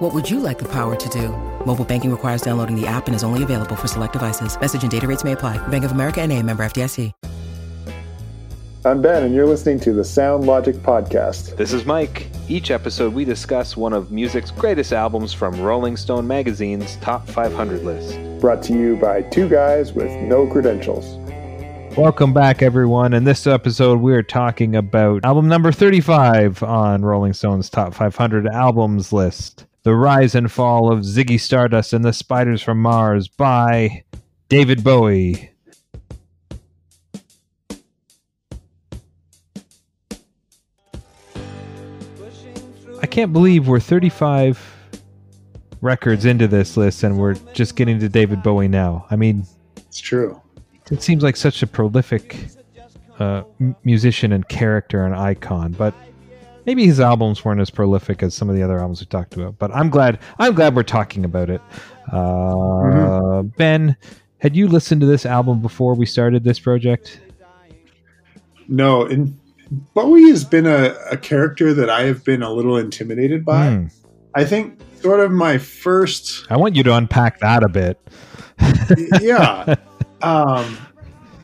What would you like the power to do? Mobile banking requires downloading the app and is only available for select devices. Message and data rates may apply. Bank of America and a member FDIC. I'm Ben, and you're listening to the Sound Logic Podcast. This is Mike. Each episode, we discuss one of music's greatest albums from Rolling Stone magazine's top 500 list. Brought to you by two guys with no credentials. Welcome back, everyone. In this episode, we're talking about album number 35 on Rolling Stone's top 500 albums list The Rise and Fall of Ziggy Stardust and the Spiders from Mars by David Bowie. I can't believe we're 35 records into this list and we're just getting to David Bowie now. I mean, It's true. it seems like such a prolific uh, musician and character and icon, but maybe his albums weren't as prolific as some of the other albums we talked about. But I'm glad I'm glad we're talking about it. Uh, Ben, had you listened to this album before we started this project? No, and Bowie has been a, a character that I have been a little intimidated by. Hmm. I think sort of my first, I want you to unpack that a bit. yeah. um,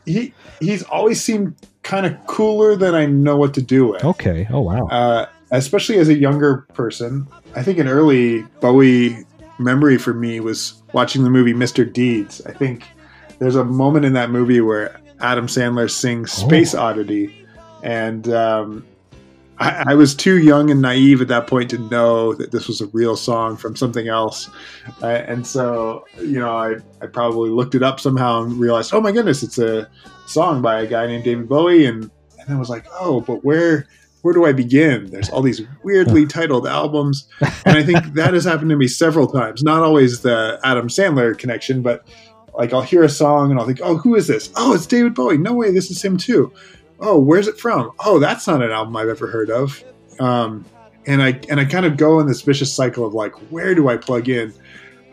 he he's always seemed kind of cooler than I know what to do with. Okay. Oh wow. Uh, especially as a younger person, I think an early Bowie memory for me was watching the movie Mr. Deeds. I think there's a moment in that movie where Adam Sandler sings Space Oh. Oddity, and um, I, I was too young and naive at that point to know that this was a real song from something else. Uh, and so, you know, I, I probably looked it up somehow and realized, oh my goodness, it's a song by a guy named David Bowie. And, and then was like, oh, but where where do I begin? There's all these weirdly titled albums. And I think that has happened to me several times. Not always the Adam Sandler connection, but like I'll hear a song and I'll think, oh, who is this? Oh, it's David Bowie. No way, this is him too. Oh, where's it from? Oh, that's not an album I've ever heard of. Um, and I and I kind of go in this vicious cycle of like, where do I plug in?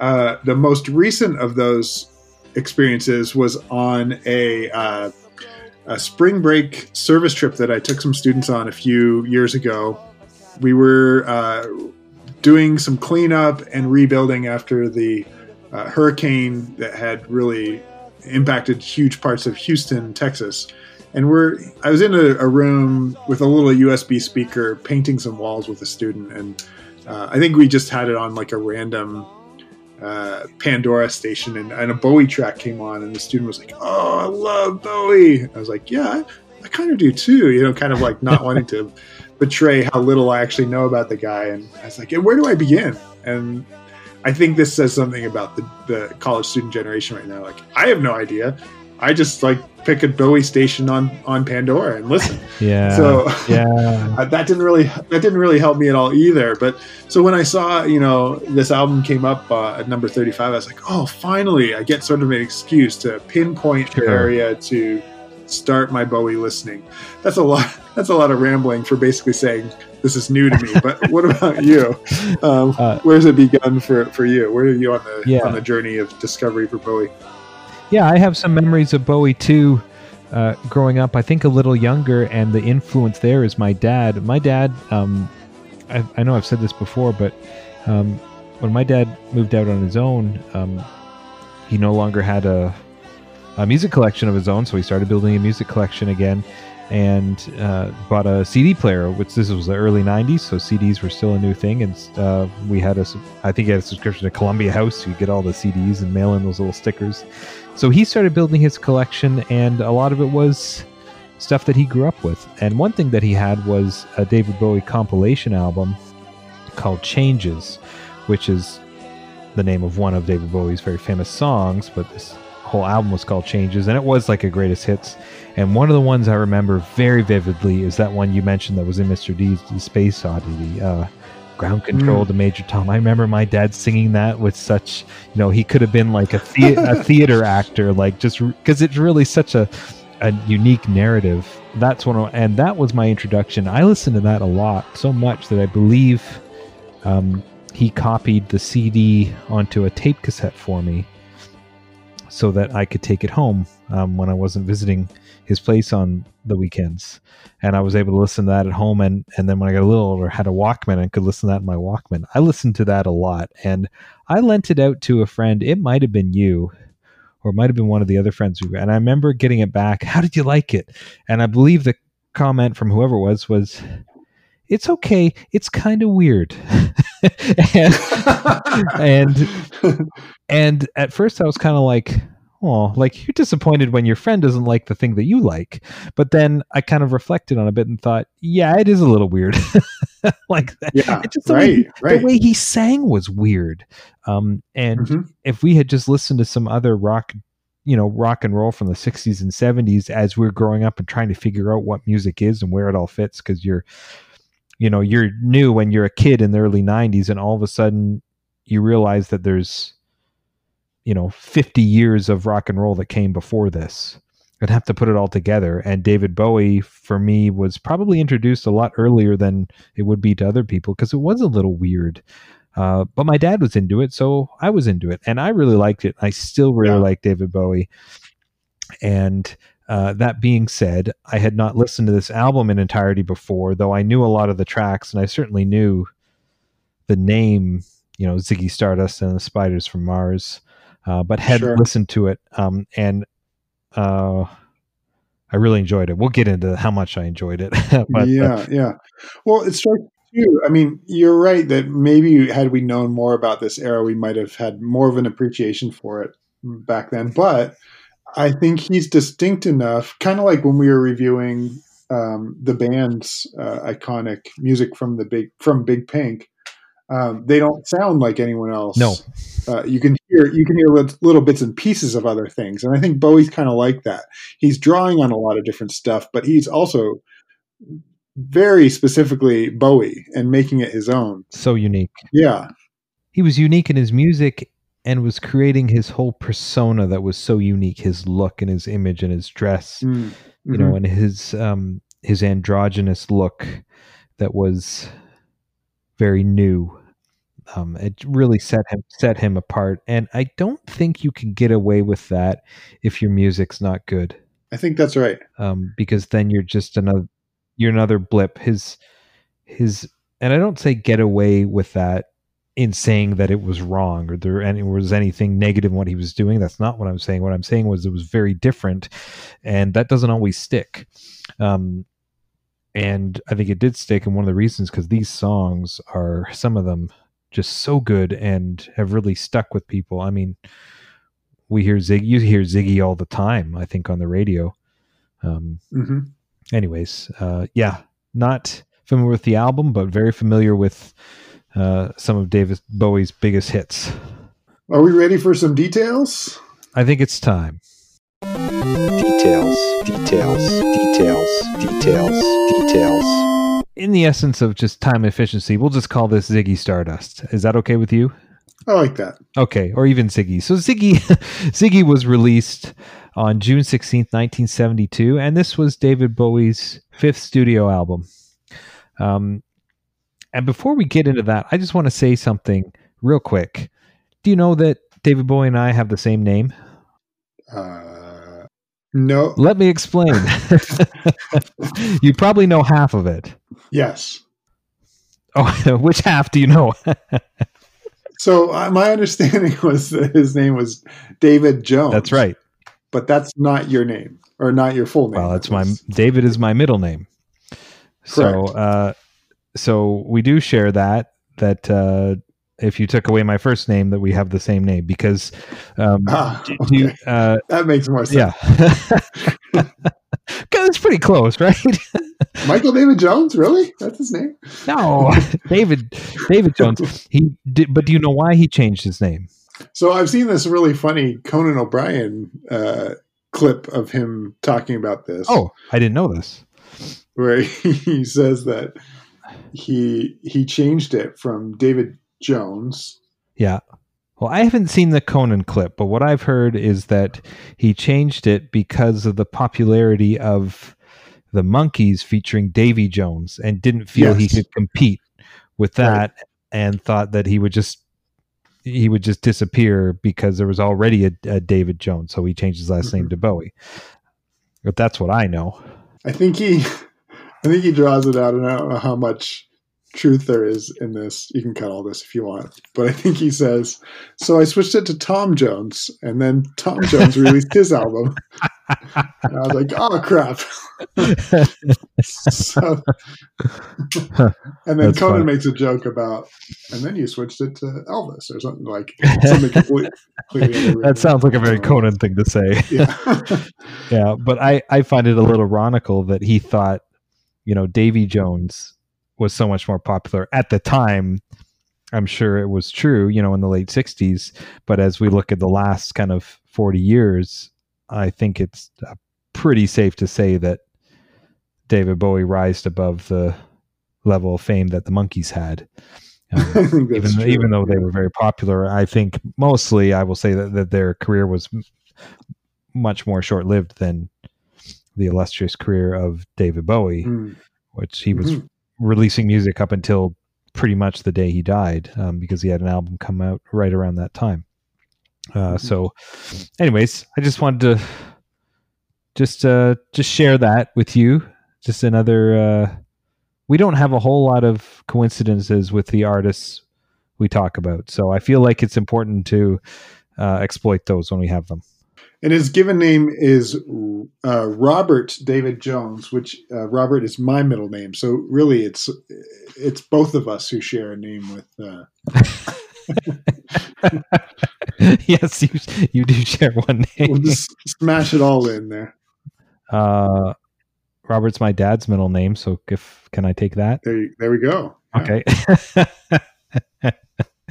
Uh, the most recent of those experiences was on a uh, a spring break service trip that I took some students on a few years ago. We were uh, doing some cleanup and rebuilding after the uh, hurricane that had really impacted huge parts of Houston, Texas. And we're I was in a, a room with a little USB speaker painting some walls with a student, and uh, I think we just had it on like a random uh, Pandora station, and, and a Bowie track came on, and the student was like, "Oh, I love Bowie." I was like, "Yeah, I, I kind of do too." You know, kind of like not wanting to betray how little I actually know about the guy, and I was like, "And where do I begin?" And I think this says something about the, the college student generation right now. Like, I have no idea. I just like pick a Bowie station on on Pandora and listen. Yeah. So yeah. that didn't really that didn't really help me at all either. But so when I saw you know this album came up uh, at number thirty five, I was like, oh, finally, I get sort of an excuse to pinpoint Sure. an area to start my Bowie listening. That's a lot. That's a lot of rambling for basically saying this is new to me. But what about you? Um, Uh, where's it begun for for you? Where are you on the Yeah. on the journey of discovery for Bowie? Yeah, I have some memories of Bowie too. Uh, growing up, I think a little younger, and the influence there is my dad. My dad, um, I, I know I've said this before, but um, when my dad moved out on his own, um, he no longer had a, a music collection of his own, so he started building a music collection again, and uh, bought a CD player. Which this was the early '90s, so CDs were still a new thing, and uh, we had a, I think he had a subscription to Columbia House. So you get all the CDs and mail in those little stickers. So he started building his collection, and a lot of it was stuff that he grew up with. And one thing that he had was a David Bowie compilation album called Changes, which is the name of one of David Bowie's very famous songs, but this whole album was called Changes, and it was like a greatest hits. And one of the ones I remember very vividly is that one you mentioned that was in Mr. Deeds Space Oddity. Uh, ground control to Major Tom. I remember my dad singing that with such, you know, he could have been like a, the- a theater actor, like just because it's really such a a unique narrative. That's one, of, and that was my introduction. I listened to that a lot, so much that I believe um, he copied the CD onto a tape cassette for me, so that I could take it home um, when I wasn't visiting his place on the weekends, and I was able to listen to that at home. And and then when I got a little older, had a Walkman and could listen to that in my Walkman. I listened to that a lot, and I lent it out to a friend. It might have been you or it might have been one of the other friends we and I remember getting it back. How did you like it? And I believe the comment from whoever it was was it's okay. It's kind of weird. and, and and at first I was kind of like, oh, like you're disappointed when your friend doesn't like the thing that you like. But then I kind of reflected on a bit and thought, yeah, it is a little weird. like Yeah, just the, right, way, right. the way he sang was weird. Um, and Mhm. if we had just listened to some other rock, you know, rock and roll from the 60s and 70s as we're growing up and trying to figure out what music is and where it all fits, because you're, you know, you're new when you're a kid in the early 90s, and all of a sudden you realize that there's, you know, 50 years of rock and roll that came before this. I'd have to put it all together. And David Bowie, for me, was probably introduced a lot earlier than it would be to other people because it was a little weird. Uh, but my dad was into it, so I was into it, and I really liked it. I still really Yeah. like David Bowie. And uh, that being said, I had not listened to this album in entirety before, though I knew a lot of the tracks, and I certainly knew the name, you know, Ziggy Stardust and the Spiders from Mars, uh, but hadn't Sure. listened to it. Um, and uh, I really enjoyed it. We'll get into how much I enjoyed it. but, uh, yeah, yeah. Well, it strikes too. I mean, you're right that maybe had we known more about this era, we might have had more of an appreciation for it back then. But I think he's distinct enough, kind of like when we were reviewing um, the band's uh, iconic music from the big from Big Pink. Um, they don't sound like anyone else. No. uh, you can hear you can hear little bits and pieces of other things, and I think Bowie's kind of like that. He's drawing on a lot of different stuff, but he's also very specifically Bowie and making it his own. so unique. Yeah, he was unique in his music and was creating his whole persona that was so unique his look and his image and his dress Mm, you know and his um his androgynous look that was very new um it really set him set him apart and i don't think you can get away with that if your music's not good I think that's right. um, because then you're just another you're another blip. His his and I don't say get away with that in saying that it was wrong or there any was anything negative in what he was doing. That's not what I'm saying. What I'm saying was it was very different, and that doesn't always stick. Um, and I think it did stick, and one of the reasons because these songs are some of them just so good and have really stuck with people. I mean, we hear Ziggy, you hear Ziggy all the time. I think on the radio. Um, hmm anyways, uh, yeah, not familiar with the album, but very familiar with uh, some of David Bowie's biggest hits. Are we ready for some details? I think it's time. Details, details, details, details, details. In the essence of just time efficiency, we'll just call this Ziggy Stardust. Is that okay with you? I like that. Okay, or even Ziggy. So Ziggy Ziggy was released on June 16th, 1972, and this was David Bowie's fifth studio album. Um, and before we get into that, I just want to say something real quick. Do you know that David Bowie and I have the same name? Uh, no. Let me explain. you probably know half of it. Yes. Oh, which half do you know? So uh, my understanding was that his name was David Jones. That's right. But that's not your name or not your full name. Well, that's my David is my middle name. So, Correct. uh, so we do share that. That uh, if you took away my first name, that we have the same name because, um, Ah, do you- uh, That makes more sense. yeah, because it's pretty close, right? Michael David Jones, really? That's his name? no, David David Jones. He did, but do you know why he changed his name? So I've seen this really funny Conan O'Brien uh, clip of him talking about this. Oh, I didn't know this. where he says that he he changed it from David Jones Yeah. Well, I haven't seen the Conan clip, but what I've heard is that he changed it because of the popularity of the Monkees featuring Davy Jones and didn't feel yes. he could compete with that right. and thought that he would just he would just disappear because there was already a, a David Jones, so he changed his last mm-hmm. name to Bowie. But that's what I know. I think he I think he draws it out. and I don't know how much truth there is in this. You can cut all this if you want, but I think he says, "So I switched it to Tom Jones, and then Tom Jones released his album." And I was like, "Oh crap!" so, and then That's Conan makes a joke about, and then you switched it to Elvis or something like something completely. completely that sounds like a very Conan thing to say. Yeah, yeah, but I I find it a little ironical that he thought, you know, Davy Jones was so much more popular at the time. I'm sure it was true, you know, in the late 60s. But as we look at the last kind of 40 years, I think it's uh, pretty safe to say that David Bowie rised above the level of fame that the Monkees had. Um, even true. even though they were very popular, I think mostly I will say that, that their career was m- much more short lived than the illustrious career of David Bowie, mm. which he was mm-hmm releasing music up until pretty much the day he died um, because he had an album come out right around that time. Uh, mm-hmm. So, anyways, I just wanted to just uh, just share that with you. Just another. Uh, we don't have a whole lot of coincidences with the artists we talk about, so I feel like it's important to uh, exploit those when we have them. And his given name is uh, Robert David Jones, which uh, Robert is my middle name. So really, it's it's both of us who share a name with. Uh... yes, you you do share one name. We'll just smash it all in there. Uh, Robert's my dad's middle name, so if can I take that? There, there we go. Okay.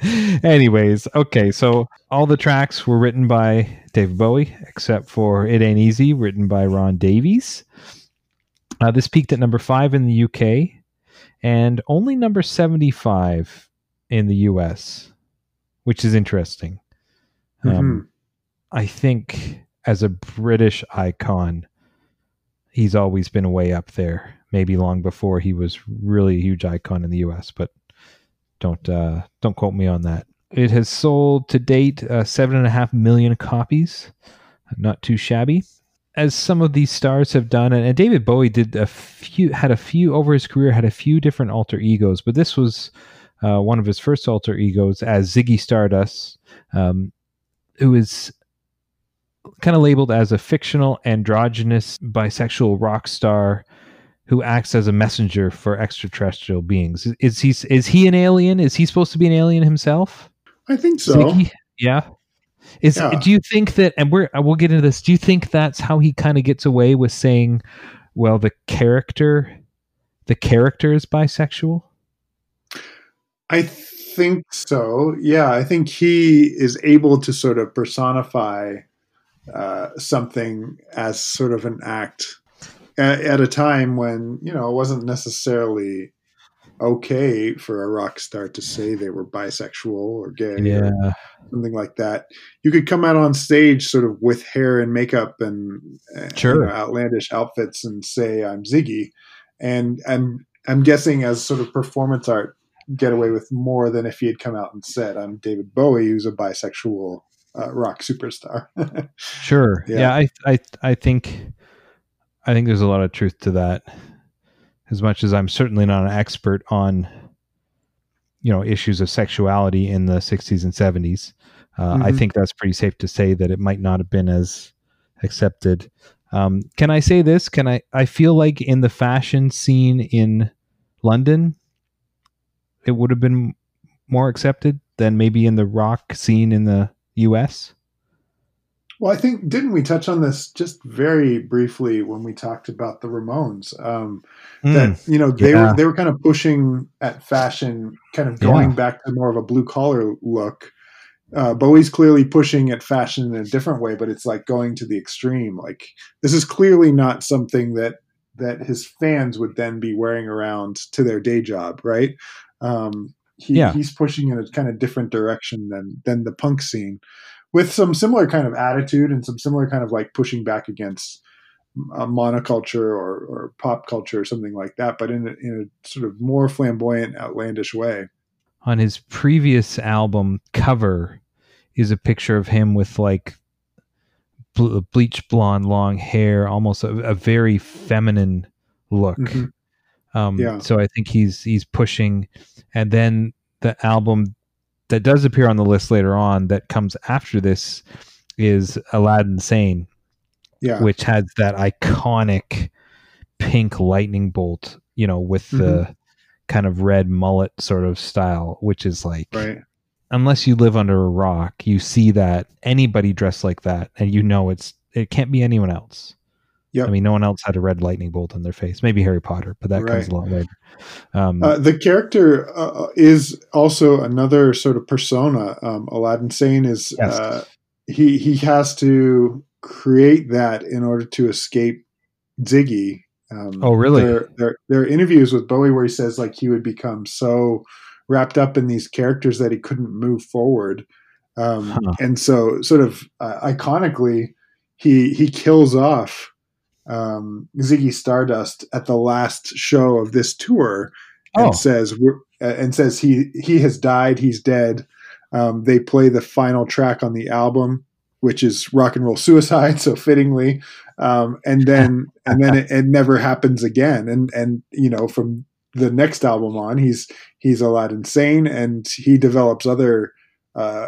Anyways, okay, so all the tracks were written by David Bowie, except for It Ain't Easy, written by Ron Davies. Uh, this peaked at number five in the UK and only number 75 in the US, which is interesting. Um, mm-hmm. I think as a British icon, he's always been way up there, maybe long before he was really a huge icon in the US, but don't uh, don't quote me on that. It has sold to date uh, seven and a half million copies. Not too shabby. As some of these stars have done, and, and David Bowie did a few, had a few over his career, had a few different alter egos, but this was uh, one of his first alter egos as Ziggy Stardust, um, who is kind of labeled as a fictional androgynous bisexual rock star who acts as a messenger for extraterrestrial beings. Is he is he an alien? Is he supposed to be an alien himself? I think so. Yeah. Is yeah. do you think that and we're we'll get into this. Do you think that's how he kind of gets away with saying well the character the character is bisexual? I think so. Yeah, I think he is able to sort of personify uh, something as sort of an act at, at a time when you know it wasn't necessarily okay for a rock star to say they were bisexual or gay yeah. or something like that. You could come out on stage sort of with hair and makeup and sure. you know, outlandish outfits and say I'm Ziggy, and I'm I'm guessing as sort of performance art get away with more than if he had come out and said I'm David Bowie, who's a bisexual uh, rock superstar. sure. Yeah. yeah, I I I think I think there's a lot of truth to that. As much as I'm certainly not an expert on, you know, issues of sexuality in the 60s and 70s, uh, mm-hmm. I think that's pretty safe to say that it might not have been as accepted. Um, can I say this? Can I? I feel like in the fashion scene in London, it would have been more accepted than maybe in the rock scene in the U.S. Well, I think didn't we touch on this just very briefly when we talked about the Ramones? Um, mm, that you know they yeah. were they were kind of pushing at fashion, kind of going yeah. back to more of a blue collar look. Uh, Bowie's clearly pushing at fashion in a different way, but it's like going to the extreme. Like this is clearly not something that that his fans would then be wearing around to their day job, right? Um, he, Yeah. he's pushing in a kind of different direction than than the punk scene, with some similar kind of attitude and some similar kind of like pushing back against uh, monoculture or, or pop culture or something like that, but in a, in a sort of more flamboyant, outlandish way. On his previous album cover is a picture of him with like ble- bleach blonde long hair, almost a, a very feminine look. Mhm. Um, Yeah. So I think he's he's pushing, and then the album that does appear on the list later on that comes after this is Aladdin Sane, Yeah, which has that iconic pink lightning bolt, you know, with the mm-hmm. kind of red mullet sort of style, which is like right. unless you live under a rock, you see that anybody dressed like that, and you know it's it can't be anyone else. Yep. I mean, no one else had a red lightning bolt in their face. Maybe Harry Potter, but that comes a lot later. Um, Uh, the character uh, is also another sort of persona. Um, Aladdin Sane is Yes. uh, he he has to create that in order to escape Ziggy. Um, Oh, really? There, there, there are interviews with Bowie where he says like he would become so wrapped up in these characters that he couldn't move forward, um, Huh. and so sort of uh, iconically, he he kills off um, Ziggy Stardust at the last show of this tour and Oh. says we're, and says he he has died, he's dead. Um, they play the final track on the album, which is "Rock and Roll Suicide," so fittingly, um, and then and then it, it never happens again. And and you know from the next album on, he's he's Aladdin Sane, and he develops other uh,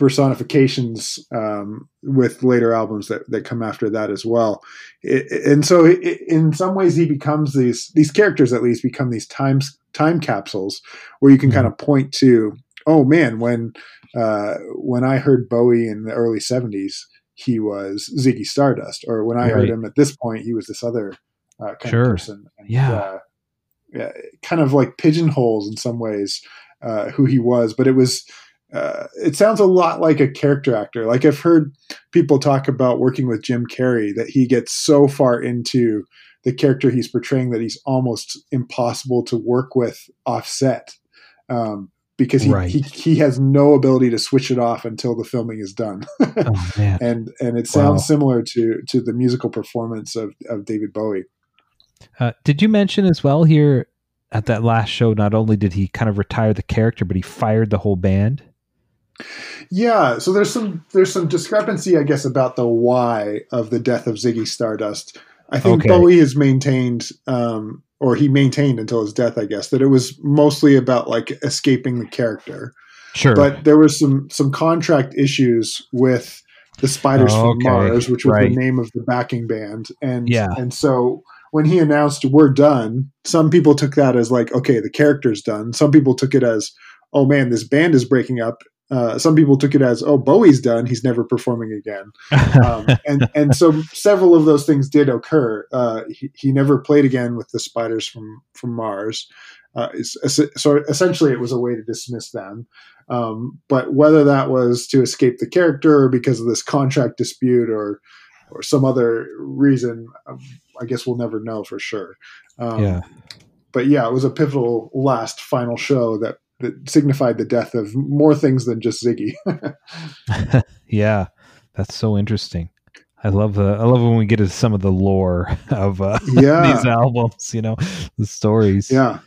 personifications um, with later albums that, that come after that as well. It, and so, it, in some ways, he becomes these these characters at least become these times time capsules where you can kind of point to, oh man, when uh, when I heard Bowie in the early '70s, he was Ziggy Stardust, or when I heard him at this point, he was this other uh, kind Sure. of person. And, Yeah. uh, yeah, kind of like pigeonholes in some ways uh, who he was, but it was. Uh, it sounds a lot like a character actor. Like I've heard people talk about working with Jim Carrey that he gets so far into the character he's portraying that he's almost impossible to work with offset um, because he, Right. he he has no ability to switch it off until the filming is done. oh man, and and it sounds Wow. similar to to the musical performance of of David Bowie. uh, did you mention as well here at that last show? Not only did he kind of retire the character, but he fired the whole band. Yeah, so there's some there's some discrepancy, I guess, about the why of the death of Ziggy Stardust. I think Okay. Bowie has maintained, um, or he maintained until his death, I guess, that it was mostly about like escaping the character. Sure, But there was some some contract issues with the Spiders Oh, from okay. Mars, which was Right. the name of the backing band, and Yeah. and so when he announced we're done, some people took that as like, okay, the character's done. Some people took it as, oh man, this band is breaking up. Uh, some people took it as, oh, Bowie's done. He's never performing again. Um, and and so several of those things did occur. Uh, he, he never played again with the Spiders from from Mars. Uh, so essentially, it was a way to dismiss them. Um, but whether that was to escape the character or because of this contract dispute or or some other reason, um, I guess we'll never know for sure. Um, yeah, But yeah, it was a pivotal last final show that that signified the death of more things than just Ziggy. yeah, that's so interesting. I love the I love when we get into some of the lore of uh, Yeah. these albums. You know, the stories. Yeah.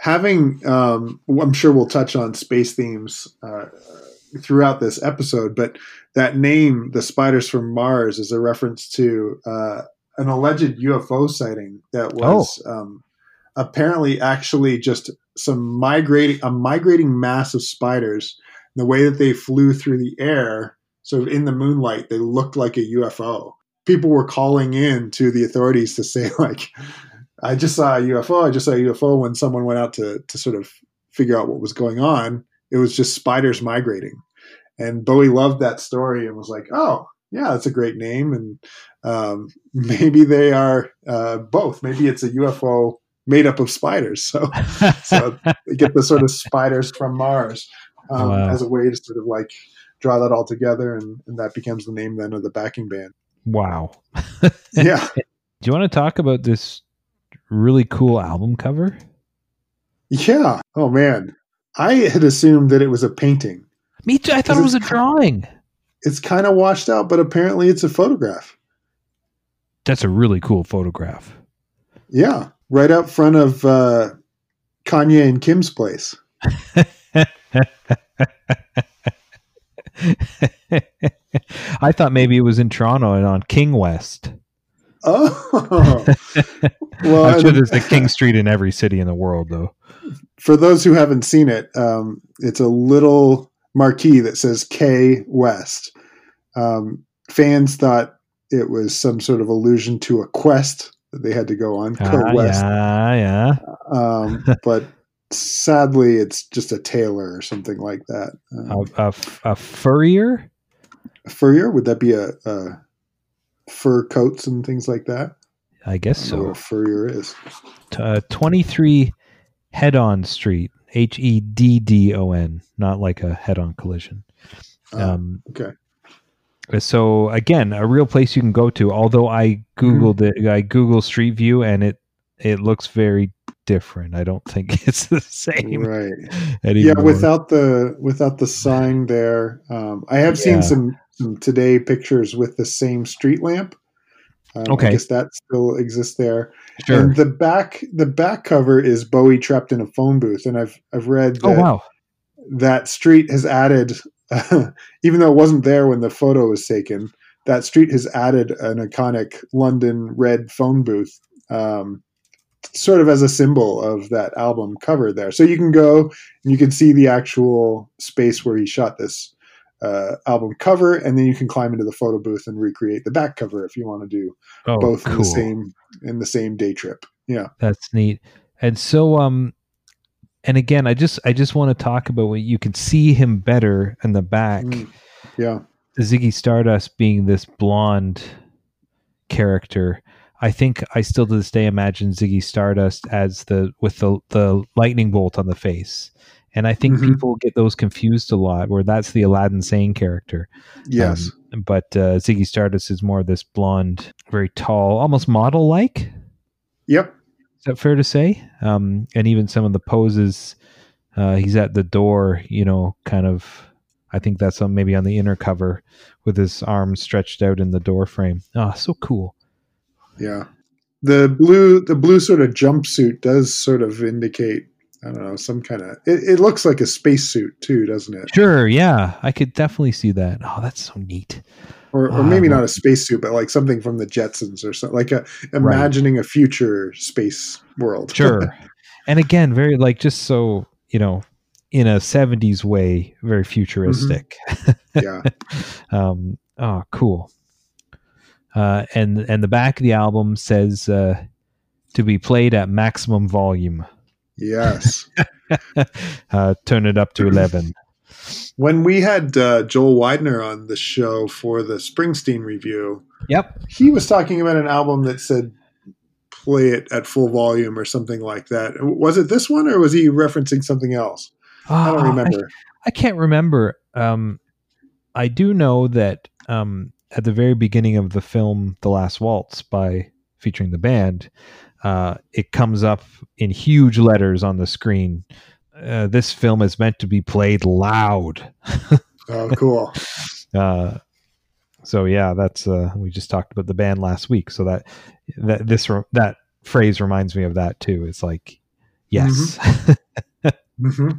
Having, um, I'm sure we'll touch on space themes uh, throughout this episode, but that name, the Spiders from Mars, is a reference to uh, an alleged UFO sighting that was um, apparently actually just some migrating, a migrating mass of spiders. The way that they flew through the air, sort of in the moonlight, they looked like a UFO. People were calling in to the authorities to say, like, I just saw a UFO. I just saw a UFO when someone went out to to sort of figure out what was going on. It was just spiders migrating, and Bowie loved that story and was like, "Oh, yeah, that's a great name." And um, maybe they are uh, both. Maybe it's a UFO made up of spiders. So, so they get the sort of spiders from Mars um, Wow. as a way to sort of like draw that all together, and, and that becomes the name then of the backing band. Wow. Yeah. Do you want to talk about this really cool album cover? Yeah. Oh man, I had assumed that it was a painting. Me too. I thought it was a drawing. It's kind of washed out, but apparently it's a photograph. That's a really cool photograph. Yeah, right out front of uh, Kanye and Kim's place. I thought maybe it was in Toronto and on King West. Oh, well, I'm sure there's a King Street in every city in the world, though. For those who haven't seen it, um, it's a little marquee that says K West. Um, fans thought it was some sort of allusion to a quest they had to go on. Ah, West. Yeah, yeah. Um, but sadly, it's just a tailor or something like that. Um, a, a, a, furrier? A furrier? Would that be a, a, fur coats and things like that? I guess I so. What a furrier is. Uh, 23 Heddon Street. H E D D O N, not like a head on collision. Oh, um, okay. So again, a real place you can go to. Although I googled mm-hmm. it, I Google Street View, and it it looks very different. I don't think it's the same. Right. Anymore. Yeah, without the without the sign there. Um, I have yeah. seen some, some today pictures with the same street lamp. Um, okay. I guess that still exists there. Sure. And the back the back cover is Bowie trapped in a phone booth, and I've I've read oh, that oh, wow. that street has added, uh, even though it wasn't there when the photo was taken, that street has added an iconic London red phone booth. Um, sort of as a symbol of that album cover there. So you can go and you can see the actual space where he shot this uh, album cover, and then you can climb into the photo booth and recreate the back cover if you want to do oh, both cool. in the same in the same day trip. Yeah, that's neat. And so, um, and again, I just I just want to talk about what you can see him better in the back. Mm, yeah, Ziggy Stardust being this blonde character I think I still to this day imagine Ziggy Stardust as the with the the lightning bolt on the face. And I think mm-hmm. people get those confused a lot, where that's the Aladdin Sane character. Yes. Um, but uh, Ziggy Stardust is more this blonde, very tall, almost model like. Yep. That fair to say? Um, and even some of the poses, uh, he's at the door, you know, kind of. I think that's on maybe on the inner cover with his arms stretched out in the door frame. Oh, so cool. Yeah. The blue the blue sort of jumpsuit does sort of indicate I don't know, some kind of it, it looks like a spacesuit too, doesn't it? Sure, yeah. I could definitely see that. Oh, that's so neat. Or, or maybe not a spacesuit, but like something from the Jetsons or something like a imagining right. a future space world. Sure. and again, very like just so, you know, in a 70s way, very futuristic. Mm-hmm. Yeah. um, oh, cool. Uh, and and the back of the album says uh, to be played at maximum volume. Yes. uh, turn it up to eleven. When we had uh, Joel Weidner on the show for the Springsteen review, yep, he was talking about an album that said play it at full volume or something like that. Was it this one or was he referencing something else? I don't ah, remember. I, I can't remember. Um, I do know that um, at the very beginning of the film The Last Waltz by featuring the band, uh, it comes up in huge letters on the screen. Uh, this film is meant to be played loud. oh, cool. uh, so yeah, that's uh, we just talked about the band last week. So that that this that phrase reminds me of that too. It's like, yes, mm-hmm. mm-hmm.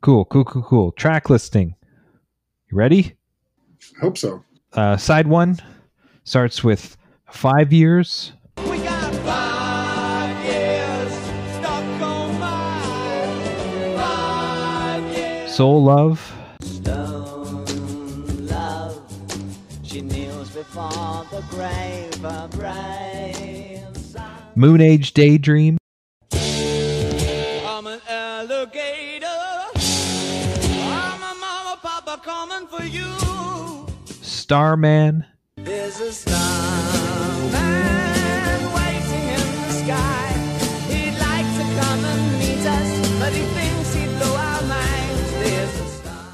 cool, cool, cool, cool. Track listing. You ready? Hope so. Uh, side one starts with five years. Soul Love. Stone love. She kneels before the grave, Moon Age Daydream. I'm an alligator. I'm a mama, papa coming for you. Starman. There's a starman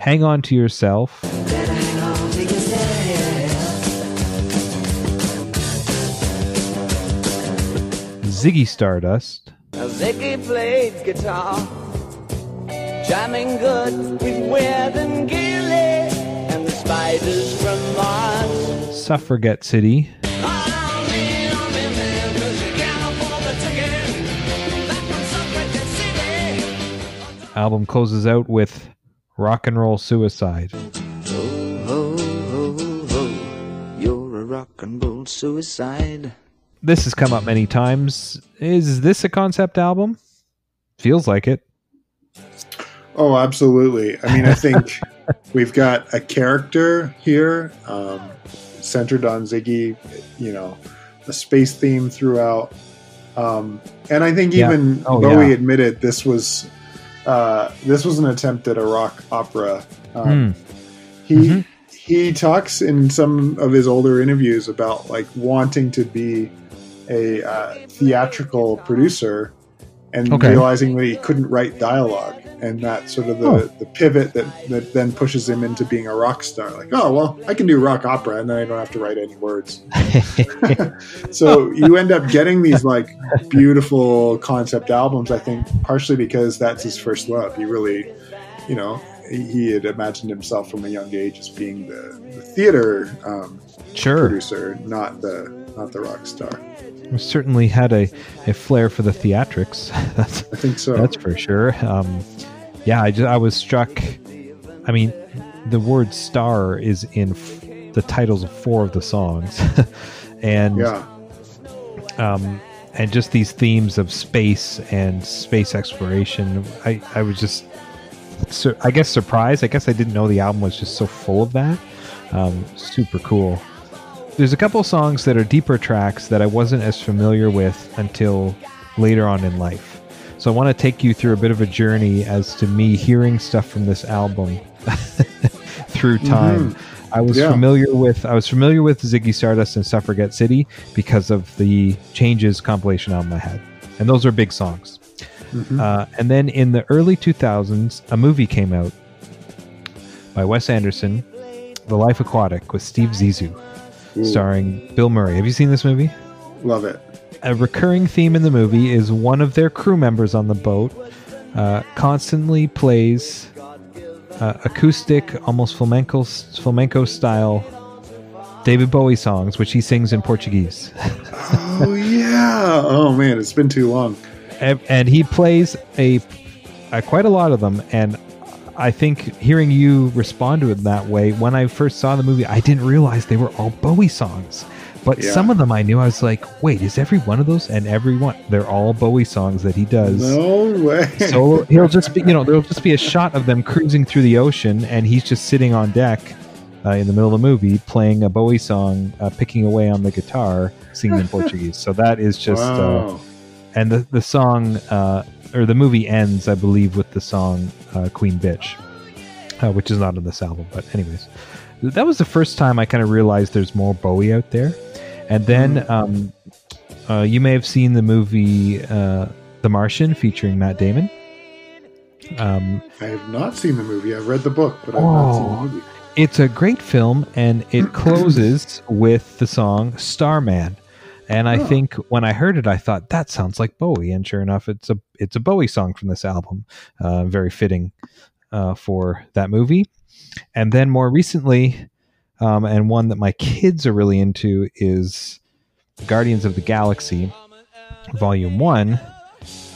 Hang on to yourself. Then hang on to yourself. Ziggy Stardust. Now Ziggy played guitar, jamming good with Weird and Gilly, and the spiders from Mars. Suffragette City. I don't mean I'm in there 'cause you can't afford the ticket. Back from Suffragette City. Album closes out with Rock and Roll Suicide. Ho, ho, ho, you're a rock and roll suicide. This has come up many times. Is this a concept album? Feels like it. Oh, absolutely. I mean, I think we've got a character here um, centered on Ziggy, you know, a space theme throughout. Um, and I think Yeah. even Oh, Bowie yeah. admitted this was uh, this was an attempt at a rock opera. Um, He Mhm. he talks in some of his older interviews about like wanting to be a uh, theatrical producer and Okay. realizing that he couldn't write dialogue and that sort of the, Oh. the pivot that, that then pushes him into being a rock star like oh well i can do rock opera and then i don't have to write any words so you end up getting these like beautiful concept albums i think partially because that's his first love he really you know he had imagined himself from a young age as being the, the theater um, Sure. producer not the not the rock star Certainly had a, a flair for the theatrics. That's i think so That's for sure. Um, yeah, I, just, I was struck. I mean, the word "star" is in f- the titles of four of the songs, and yeah um, and just these themes of space and space exploration. I I was just, sur- I guess, surprised. I guess I didn't know the album was just so full of that. Um, super cool. There's a couple songs that are deeper tracks that I wasn't as familiar with until later on in life. So I want to take you through a bit of a journey as to me hearing stuff from this album through time. I was Yeah. familiar with I was familiar with Ziggy Stardust and Suffragette City because of the Changes compilation album I had, and those are big songs. Uh, and then in the early 2000s, a movie came out by Wes Anderson, The Life Aquatic, with Steve Zissou, Ooh, starring Bill Murray. Have you seen this movie? love it a recurring theme in the movie is one of their crew members on the boat uh, constantly plays uh, acoustic, almost flamenco flamenco style David Bowie songs, which he sings in Portuguese. oh yeah oh man it's been too long and, and he plays a, a quite a lot of them and i think hearing you respond to it that way when i first saw the movie i didn't realize they were all bowie songs but Yeah. some of them i knew i was like wait is every one of those and every one they're all bowie songs that he does no way so he'll just be you know there'll just be a shot of them cruising through the ocean and he's just sitting on deck uh, in the middle of the movie playing a bowie song uh, picking away on the guitar singing in portuguese so that is just uh, wow. and the the song uh, or the movie ends, I believe, with the song uh, "Queen Bitch," uh, which is not on this album. But anyways, that was the first time I kind of realized there's more Bowie out there. And then um, uh, you may have seen the movie uh, "The Martian" featuring Matt Damon. Um, I have not seen the movie. I've read the book, but I've not seen the Oh. movie. it's a great film, and it closes with the song "Starman." And I Oh. think when I heard it, I thought that sounds like Bowie, and sure enough, it's a it's a Bowie song from this album. Uh, very fitting uh, for that movie. And then more recently, um, and one that my kids are really into is Guardians of the Galaxy, Volume One,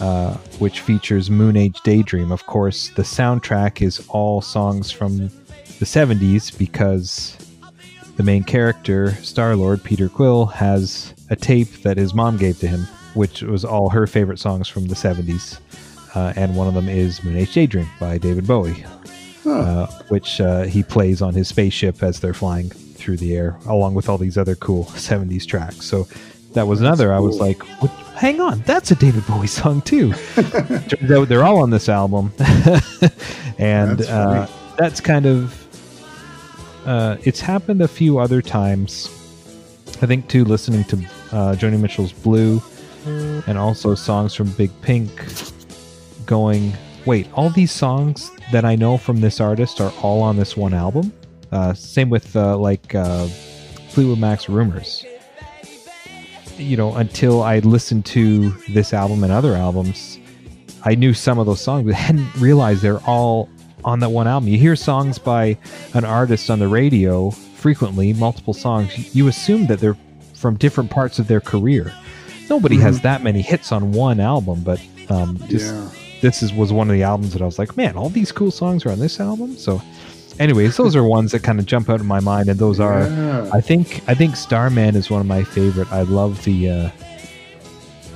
uh, which features Moon Age Daydream. Of course, the soundtrack is all songs from the 70s because the main character, Star Lord Peter Quill, has a tape that his mom gave to him, which was all her favorite songs from the 70s. Uh, and one of them is Moon Age Daydream by David Bowie, uh, which uh, he plays on his spaceship as they're flying through the air, along with all these other cool 70s tracks. So that was another. I was like, hang on, that's a David Bowie song too. Turns out they're all on this album, and That's uh, that's kind of uh, it's happened a few other times. I think too, listening to uh, Joni Mitchell's "Blue" and also songs from Big Pink, going, wait, all these songs that I know from this artist are all on this one album. Uh, same with uh, like uh, Fleetwood Mac's "Rumors." you know, until I listened to this album and other albums, I knew some of those songs, but hadn't realized they're all on that one album. You hear songs by an artist on the radio frequently, multiple songs. You assume that they're from different parts of their career. Nobody has that many hits on one album, but um, just Yeah. this is was one of the albums that I was like, man, all these cool songs are on this album. So, anyways, those are ones that kind of jump out in my mind, and those are. Yeah. I think I think Starman is one of my favorite. I love the uh,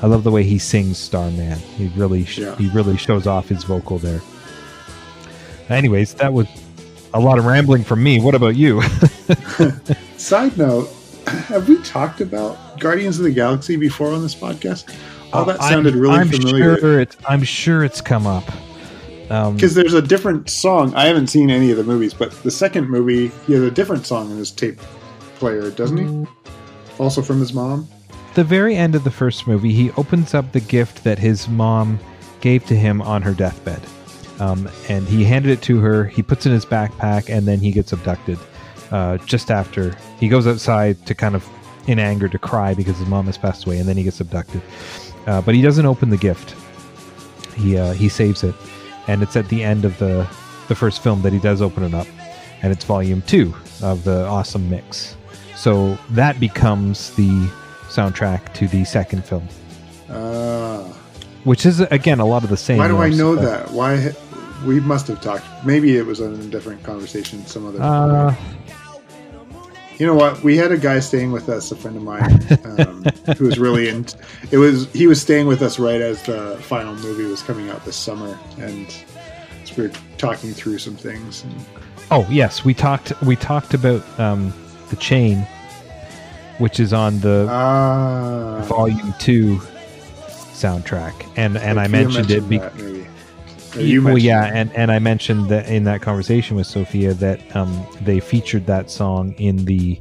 I love the way he sings Starman. He really sh- Yeah. he really shows off his vocal there. Anyways, that was a lot of rambling from me. What about you? Side note: Have we talked about Guardians of the Galaxy before on this podcast? Oh, that sounded I'm- really I'm familiar. Sure it's, I'm sure it's come up. Um, Because there's a different song. I haven't seen any of the movies, but the second movie, he has a different song in his tape player, doesn't he? Also from his mom. the very end of the first movie, he opens up the gift that his mom gave to him on her deathbed. Um, and he handed it to her. He puts it in his backpack, and then he gets abducted. Uh, just after he goes outside to kind of in anger to cry because his mom has passed away, and then he gets abducted. Uh, but he doesn't open the gift. He uh, he saves it, and it's at the end of the the first film that he does open it up, and it's volume two of the awesome mix. So that becomes the soundtrack to the second film, Uh, which is again a lot of the same. why do I know that? Why? We must have talked. Maybe it was in a different conversation. Some other. Uh, You know what? We had a guy staying with us, a friend of mine, um, who was really in. It was he was staying with us right as the final movie was coming out this summer, and so we were talking through some things. And, oh yes, we talked we talked about um, the chain, which is on the ah, volume two soundtrack, and and I Sophia mentioned, it. Be- that, maybe. Or you well, yeah, and, and I mentioned that in that conversation with Sophia that um, they featured that song in the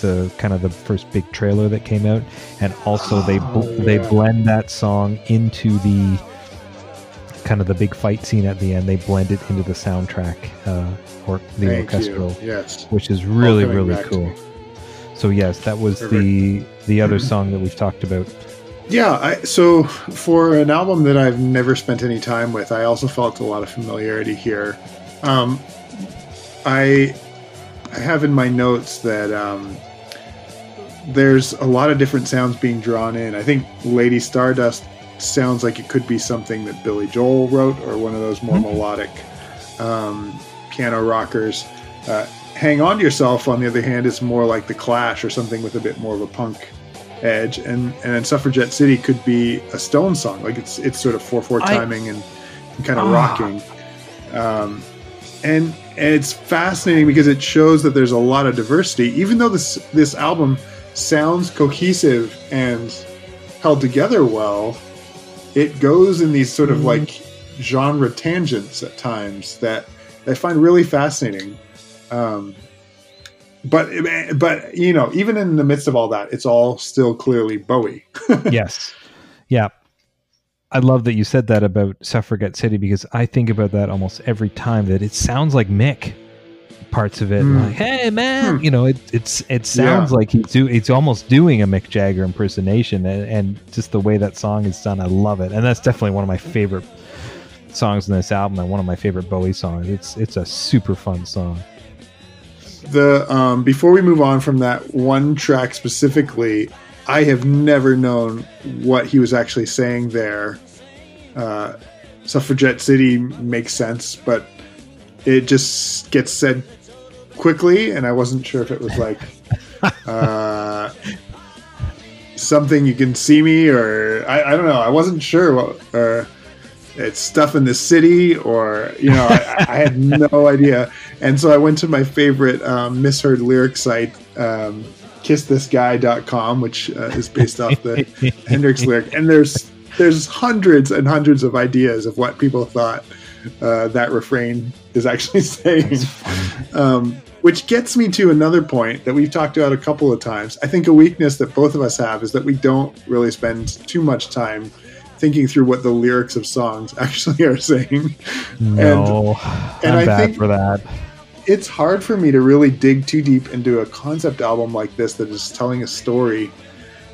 the kind of the first big trailer that came out, and also they bl- Oh, they blend that song into the kind of the big fight scene at the end. They blend it into the soundtrack uh, or the Thank orchestral. Yes. which is really really cool. So yes, that was the the other song that we've talked about. Yeah, I, so for an album that I've never spent any time with, I also felt a lot of familiarity here. Um, I I have in my notes that um, there's a lot of different sounds being drawn in. I think Lady Stardust sounds like it could be something that Billy Joel wrote or one of those more melodic um, piano rockers. Uh, Hang On to Yourself, on the other hand, is more like The Clash or something with a bit more of a punk edge. And and then Suffragette City could be a Stone song, like it's it's sort of four four I- timing and, and kind of Ah. rocking. Um, and and it's fascinating because it shows that there's a lot of diversity, even though this this album sounds cohesive and held together well. It goes in these sort of like genre tangents at times that I find really fascinating. Um, but but you know, even in the midst of all that, it's all still clearly Bowie. yes. Yeah. I love that you said that about Suffragette City because I think about that almost every time that it sounds like Mick parts of it. Hmm. Like, hey man, you know, it it's it Yeah. sounds like he's do it's almost doing a Mick Jagger impersonation and, and just the way that song is done, I love it. And that's definitely one of my favorite songs in this album and one of my favorite Bowie songs. It's it's a super fun song. The um, before we move on from that one track specifically, I have never known what he was actually saying there. Uh, Suffragette City makes sense, but it just gets said quickly, and I wasn't sure if it was like uh, something you can see me, or I, I don't know. I wasn't sure what. Or, it's stuff in the city, or you know, I, I had no idea. And so I went to my favorite um, misheard lyric site, um, kissthisguy.com, which uh, is based off the Hendrix lyric. And there's there's hundreds and hundreds of ideas of what people thought uh, that refrain is actually saying. Um, which gets me to another point that we've talked about a couple of times. I think a weakness that both of us have is that we don't really spend too much time thinking through what the lyrics of songs actually are saying. No, and, and I'm I bad think for that. It's hard for me to really dig too deep into a concept album like this that is telling a story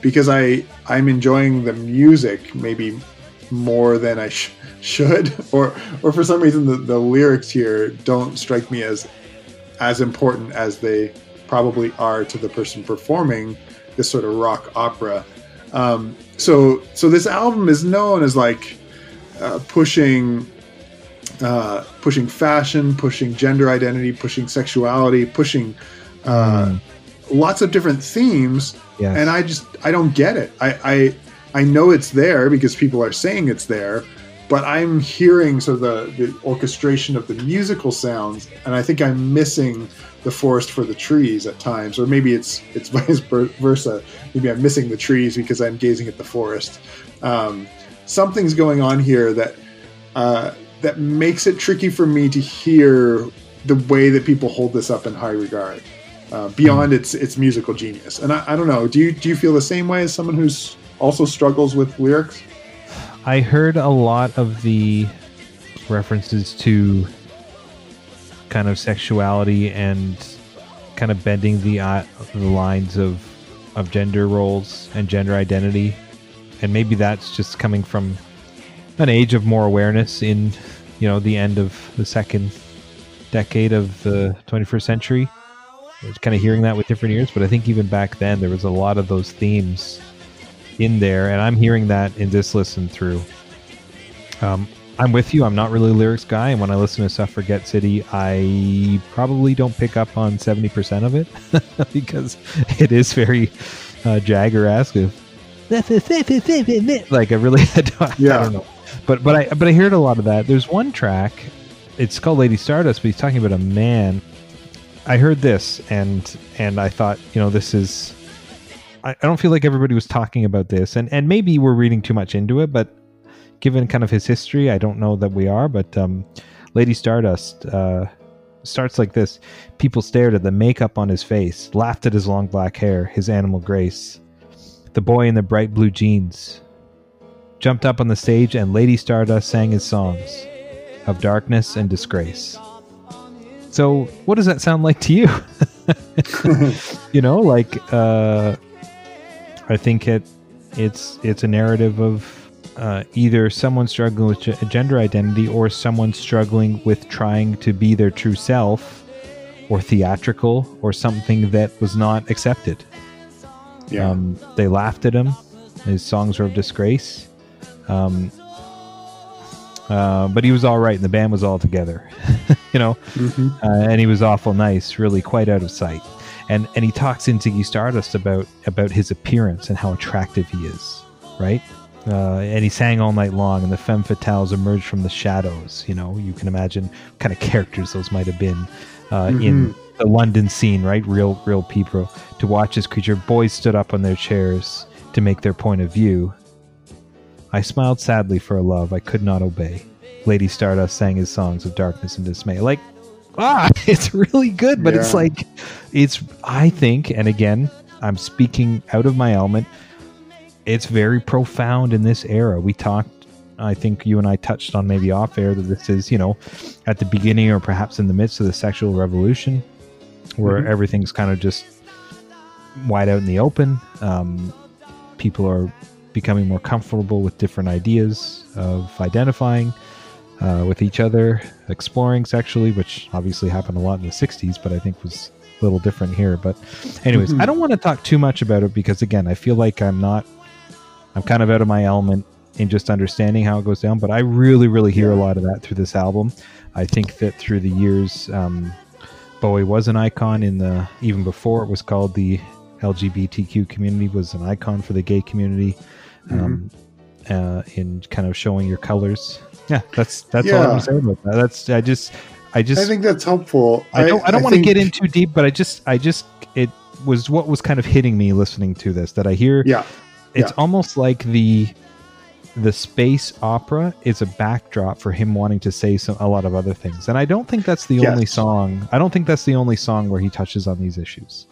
because I I'm enjoying the music maybe more than I sh- should or or for some reason the, the lyrics here don't strike me as as important as they probably are to the person performing this sort of rock opera. Um, so so this album is known as like uh, pushing uh, pushing fashion, pushing gender identity, pushing sexuality, pushing uh, lots of different themes. Yes. And I just I don't get it. I, I I know it's there because people are saying it's there, but I'm hearing sort of the, the orchestration of the musical sounds, and I think I'm missing the forest for the trees at times, or maybe it's it's vice versa. Maybe I'm missing the trees because I'm gazing at the forest. Um, something's going on here that uh, that makes it tricky for me to hear the way that people hold this up in high regard uh, beyond its its musical genius. And I, I don't know. Do you do you feel the same way as someone who's also struggles with lyrics? I heard a lot of the references to kind of sexuality and kind of bending the uh, the lines of of gender roles and gender identity, and maybe that's just coming from an age of more awareness in you know the end of the second decade of the 21st century. I was kind of hearing that with different ears, but I think even back then there was a lot of those themes in there, and I'm hearing that in this listen through. Um, I'm with you. I'm not really a lyrics guy, and when I listen to Suffragette City, I probably don't pick up on 70% of it because it is very uh, Jagger-esque. Like I really, I don't, Yeah. I don't know, but but I but I heard a lot of that. There's one track, it's called Lady Stardust, but he's talking about a man. I heard this and and I thought, you know, this is I, I don't feel like everybody was talking about this, and and maybe we're reading too much into it, but given kind of his history, I don't know that we are. But um, Lady Stardust uh, starts like this: People stared at the makeup on his face, laughed at his long black hair, his animal grace. The boy in the bright blue jeans jumped up on the stage, and Lady Stardust sang his songs of darkness and disgrace. So, what does that sound like to you? you know, like uh, I think it it's it's a narrative of uh, either someone struggling with ge- gender identity or someone struggling with trying to be their true self, or theatrical, or something that was not accepted. Yeah. Um, they laughed at him. His songs were of disgrace. Um, uh, but he was all right, and the band was all together, you know. Mhm. Uh, and he was awful nice, really quite out of sight. And and he talks in Ziggy Stardust about about his appearance and how attractive he is, right? Uh, and he sang all night long, and the femme fatales emerged from the shadows. You know, you can imagine kind of characters those might have been uh, in the London scene, right? Real, real people to watch this creature. Boys stood up on their chairs to make their point of view. I smiled sadly for a love I could not obey. Lady Stardust sang his songs of darkness and dismay. Like, ah, it's really good, but it's like, it's, I think, and again, I'm speaking out of my element, it's very profound in this era. We talked, I think you and I touched on maybe off air that this is, you know, at the beginning or perhaps in the midst of the sexual revolution where Mhm. everything's kind of just wide out in the open. Um, people are becoming more comfortable with different ideas of identifying uh, with each other, exploring sexually, which obviously happened a lot in the 60s, but I think was a little different here. But, anyways, Mhm. I don't want to talk too much about it because, again, I feel like I'm not, I'm kind of out of my element in just understanding how it goes down, but I really, really hear a lot of that through this album. I think that through the years, um, Bowie was an icon in the even before it was called the LGBTQ community was an icon for the gay community um, uh, in kind of showing your colors. Yeah, that's that's all I'm saying about that. That's I just I just I think that's helpful. I don't I, don't want to get in too deep, but I just I just it was what was kind of hitting me listening to this. That I hear, Yeah. it's yeah. almost like the the space opera is a backdrop for him wanting to say some, a lot of other things and i don't think that's the Yes. only song i don't think that's the only song where he touches on these issues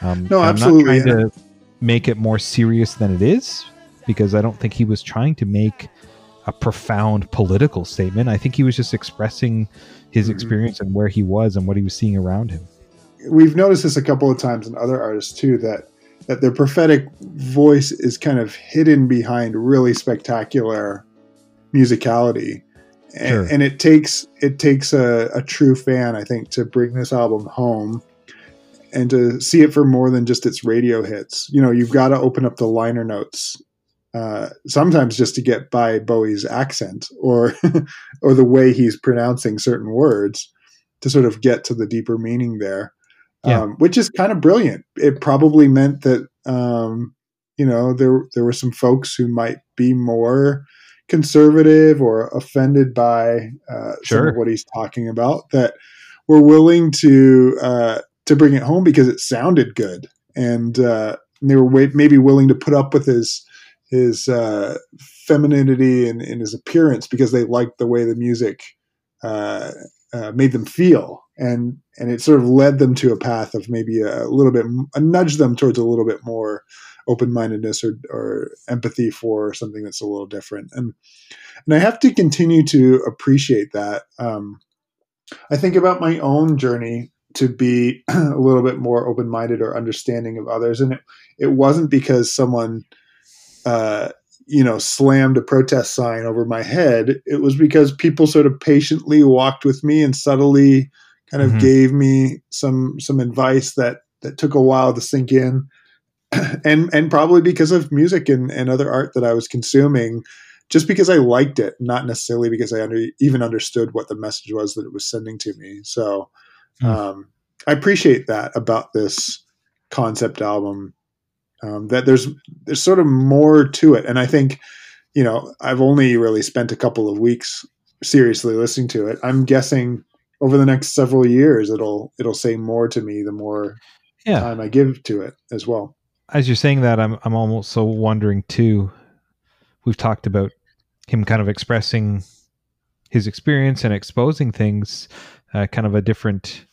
um, No, I'm absolutely, not trying to make it more serious than it is because i don't think he was trying to make a profound political statement i think he was just expressing his Mhm. experience and where he was and what he was seeing around him we've noticed this a couple of times in other artists too that that their prophetic voice is kind of hidden behind really spectacular musicality and, Sure. and it takes it takes a, a true fan i think to bring this album home and to see it for more than just its radio hits you know you've got to open up the liner notes uh, sometimes just to get by bowie's accent or or the way he's pronouncing certain words to sort of get to the deeper meaning there Yeah. um, which is kind of brilliant. It probably meant that um, you know there there were some folks who might be more conservative or offended by uh, some of what he's talking about that were willing to uh, to bring it home because it sounded good and uh, they were maybe willing to put up with his his uh, femininity and, and his appearance because they liked the way the music uh, uh, made them feel, and and it sort of led them to a path of maybe a, little bit, a nudge them towards a little bit more open mindedness or, or empathy for something that's a little different, and and I have to continue to appreciate that. Um, I think about my own journey to be a little bit more open minded or understanding of others, and it it wasn't because someone. Uh, you know, slammed a protest sign over my head. It was because people sort of patiently walked with me and subtly kind of Mhm. gave me some some advice that that took a while to sink in. and and probably because of music and, and other art that I was consuming, just because I liked it, not necessarily because I under, even understood what the message was that it was sending to me. So Hmm. um, I appreciate that about this concept album um, that there's there's sort of more to it and i think you know i've only really spent a couple of weeks seriously listening to it i'm guessing over the next several years it'll it'll say more to me the more yeah time i give to it as well as you're saying that, I'm I'm almost so wondering too. We've talked about him kind of expressing his experience and exposing things, uh, kind of a different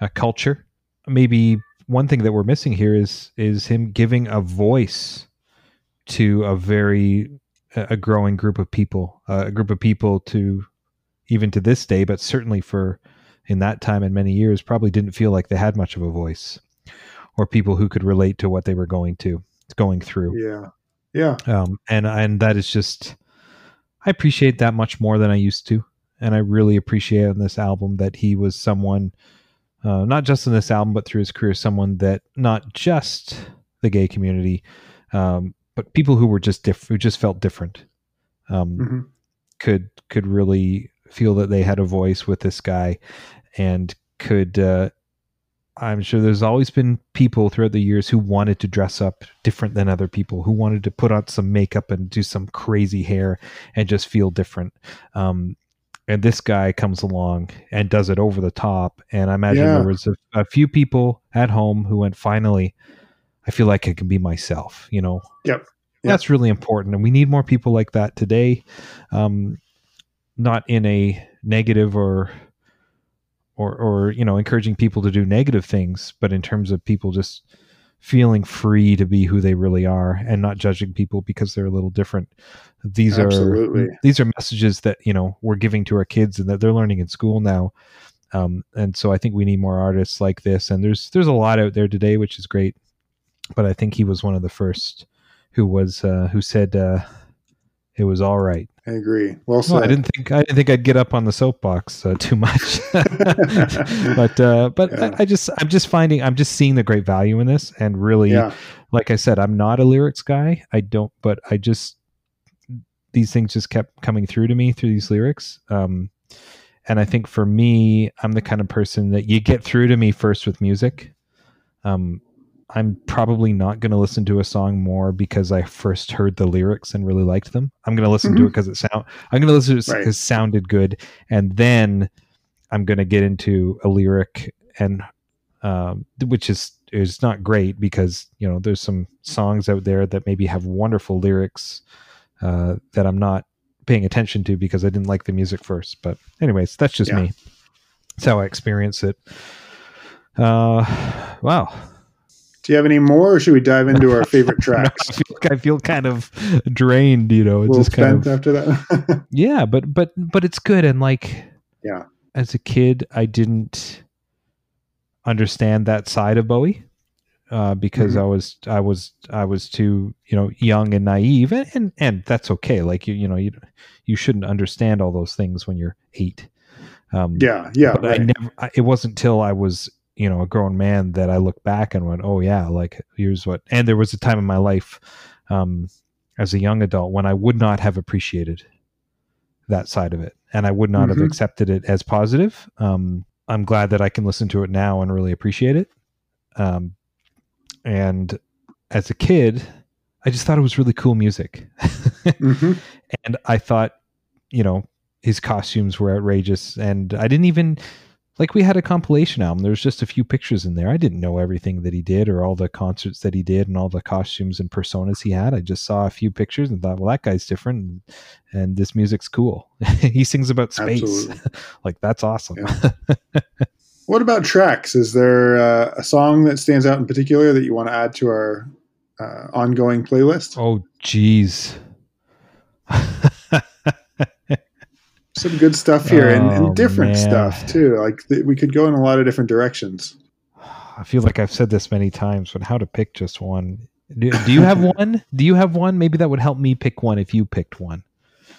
uh, culture. Maybe one thing that we're missing here is is him giving a voice to a very a growing group of people, uh, a group of people to even to this day, but certainly for in that time and many years, probably didn't feel like they had much of a voice or people who could relate to what they were going to going through. Yeah. Yeah. Um, and and that is just i appreciate that much more than i used to. And i really appreciate on this album that he was someone uh, not just in this album but through his career someone that not just the gay community um, but people who were just different who just felt different um, Mhm. could could really feel that they had a voice with this guy and could uh, I'm sure there's always been people throughout the years who wanted to dress up different than other people, who wanted to put on some makeup and do some crazy hair and just feel different. Um, and this guy comes along and does it over the top. And I imagine Yeah. there was a, a few people at home who went, finally, I feel like I can be myself, you know? Yep. Yep. That's really important. And we need more people like that today. Um, not in a negative or or or you know encouraging people to do negative things but in terms of people just feeling free to be who they really are and not judging people because they're a little different. These Absolutely. are these are messages that you know we're giving to our kids and that they're learning in school now. Um, and so i think we need more artists like this. And there's there's a lot out there today which is great. But i think he was one of the first who was uh, who said uh, it was all right i agree well no, said I didn't think I didn't think I'd get up on the soapbox uh, too much, but uh, but Yeah. I, I just I'm just finding I'm just seeing the great value in this, and really, yeah like I said, I'm not a lyrics guy. I don't, but I just these things just kept coming through to me through these lyrics. Um, and I think for me, I'm the kind of person that you get through to me first with music. Um, I'm probably not going to listen to a song more because I first heard the lyrics and really liked them. I'm going to listen to it because it sound. I'm going to listen to it Right. because it sounded good, and then I'm going to get into a lyric and um, which is is not great because you know there's some songs out there that maybe have wonderful lyrics uh, that I'm not paying attention to because I didn't like the music first. But anyways, that's just Yeah. me. That's how I experience it. Uh, wow. Do you have any more, or should we dive into our favorite I tracks? feel, I feel kind of drained, you know. It's just kind of after that. yeah, but but but it's good and like Yeah. As a kid, I didn't understand that side of Bowie uh, because Mhm. I was I was I was too you know young and naive and and, and that's okay. Like you you know you you shouldn't understand all those things when you're eight. Um, yeah, yeah. but I never. I, it wasn't till I was, you know, a grown man that I look back and went, "Oh yeah, like here's what." And there was a time in my life, um, as a young adult, when I would not have appreciated that side of it, and I would not have Mhm. accepted it as positive. Um, I'm glad that I can listen to it now and really appreciate it. Um, and as a kid, I just thought it was really cool music. Mhm. and I thought, you know, his costumes were outrageous, and I didn't even like. We had a compilation album. There was just a few pictures in there. I didn't know everything that he did or all the concerts that he did and all the costumes and personas he had. I just saw a few pictures and thought, well, that guy's different, and, and this music's cool. he sings about space, like that's awesome. Yeah. What about tracks? Is there uh, a song that stands out in particular that you want to add to our uh, ongoing playlist? oh, jeez. Some good stuff here, and, Oh, and different man. stuff too. Like th- we could go in a lot of different directions. I feel like I've said this many times, but how to pick just one? Do, do you have one? Do you have one? Maybe that would help me pick one if you picked one.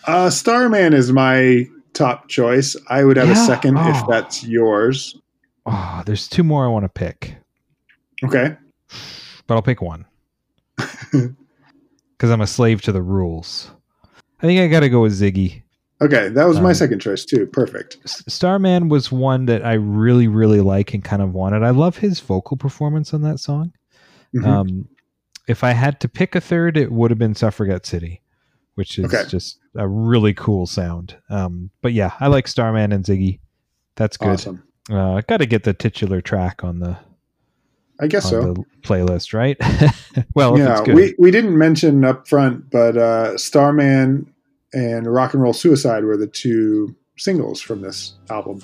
Uh, Starman is my top choice. I would have a Yeah? second if Oh. that's yours. Oh, there's two more I want to pick, Okay. but I'll pick one because I'm a slave to the rules. I think I got to go with Ziggy. Okay, that was my Um, second choice too. Perfect. Starman was one that I really, really like and kind of wanted. I love his vocal performance on that song. Mhm. Um, if I had to pick a third, it would have been Suffragette City, which is Okay. just a really cool sound. Um, but yeah, I like Starman and Ziggy. That's good. awesome. Uh, Got to get the titular track on the I guess on so. the playlist, right? well, yeah, it's good. we we didn't mention up front, but uh, Starman and Rock and Roll Suicide were the two singles from this album.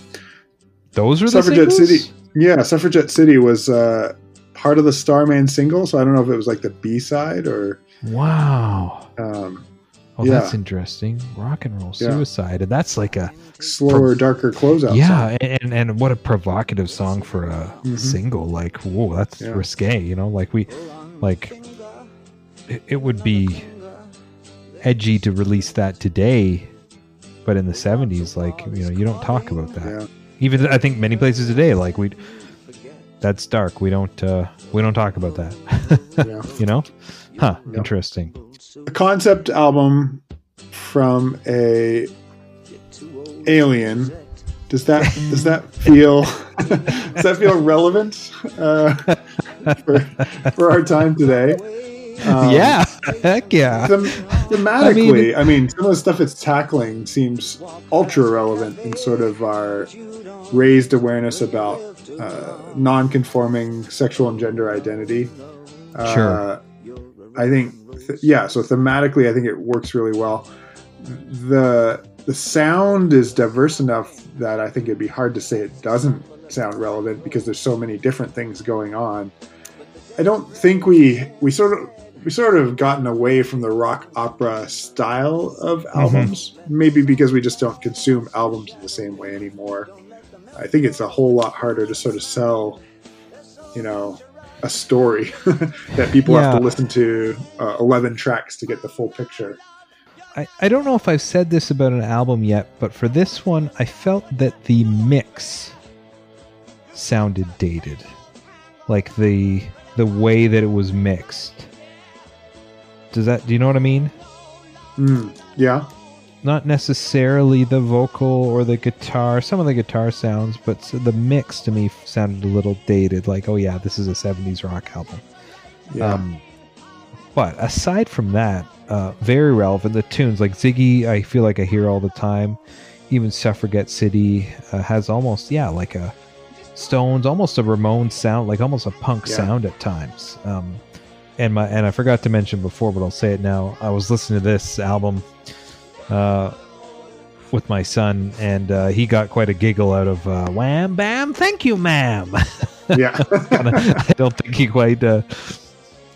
Those are the Suffragette singles? City. Yeah, Suffragette City was uh, part of the Starman single, so I don't know if it was like the B side or. Wow. Um, Oh, Yeah. that's interesting. Rock and roll Yeah. suicide, and that's like a slower, darker closeout. yeah, song. and and what a provocative song for a Mhm. single. Like, whoa, that's Yeah. risque. You know, like we, like, it, it would be edgy to release that today, but in the '70s, like, you know, you don't talk about that. Yeah. Even I think many places today, like we, that's dark. We don't uh we don't talk about that. Yeah. you know, huh? Yep. Interesting. a concept album from a alien. Does that does that feel does that feel relevant uh, for for our time today? Um, yeah, heck yeah. them- thematically, I mean, some of the stuff it's tackling seems ultra relevant in sort of our raised awareness about uh, non-conforming sexual and gender identity. Uh, Sure. I think, th- yeah. So thematically, I think it works really well. the The sound is diverse enough that I think it'd be hard to say it doesn't sound relevant because there's so many different things going on. I don't think we we sort of we sort of gotten away from the rock opera style of albums. Maybe because we just don't consume albums in the same way anymore. I think it's a whole lot harder to sort of sell, you know, a story that people have to listen to uh, eleven tracks to get the full picture. I, I don't know if I've said this about an album yet, but for this one, I felt that the mix sounded dated. Like the the way that it was mixed. Does that do you know what I mean? Mm, yeah, Not necessarily the vocal or the guitar, some of the guitar sounds, but the mix to me sounded a little dated. Like, oh yeah, this is a 70s rock album. yeah. Um, but aside from that, uh, very relevant. The tunes like Ziggy, I feel like I hear all the time. Even Suffragette City uh, has almost yeah like a Stones, almost a Ramones sound, like almost a punk Yeah. sound at times. Um, and my and I forgot to mention before, but I'll say it now. I was listening to this album uh, with my son, and uh, he got quite a giggle out of uh, "Wham Bam, thank you, ma'am." Yeah. I don't think he quite uh,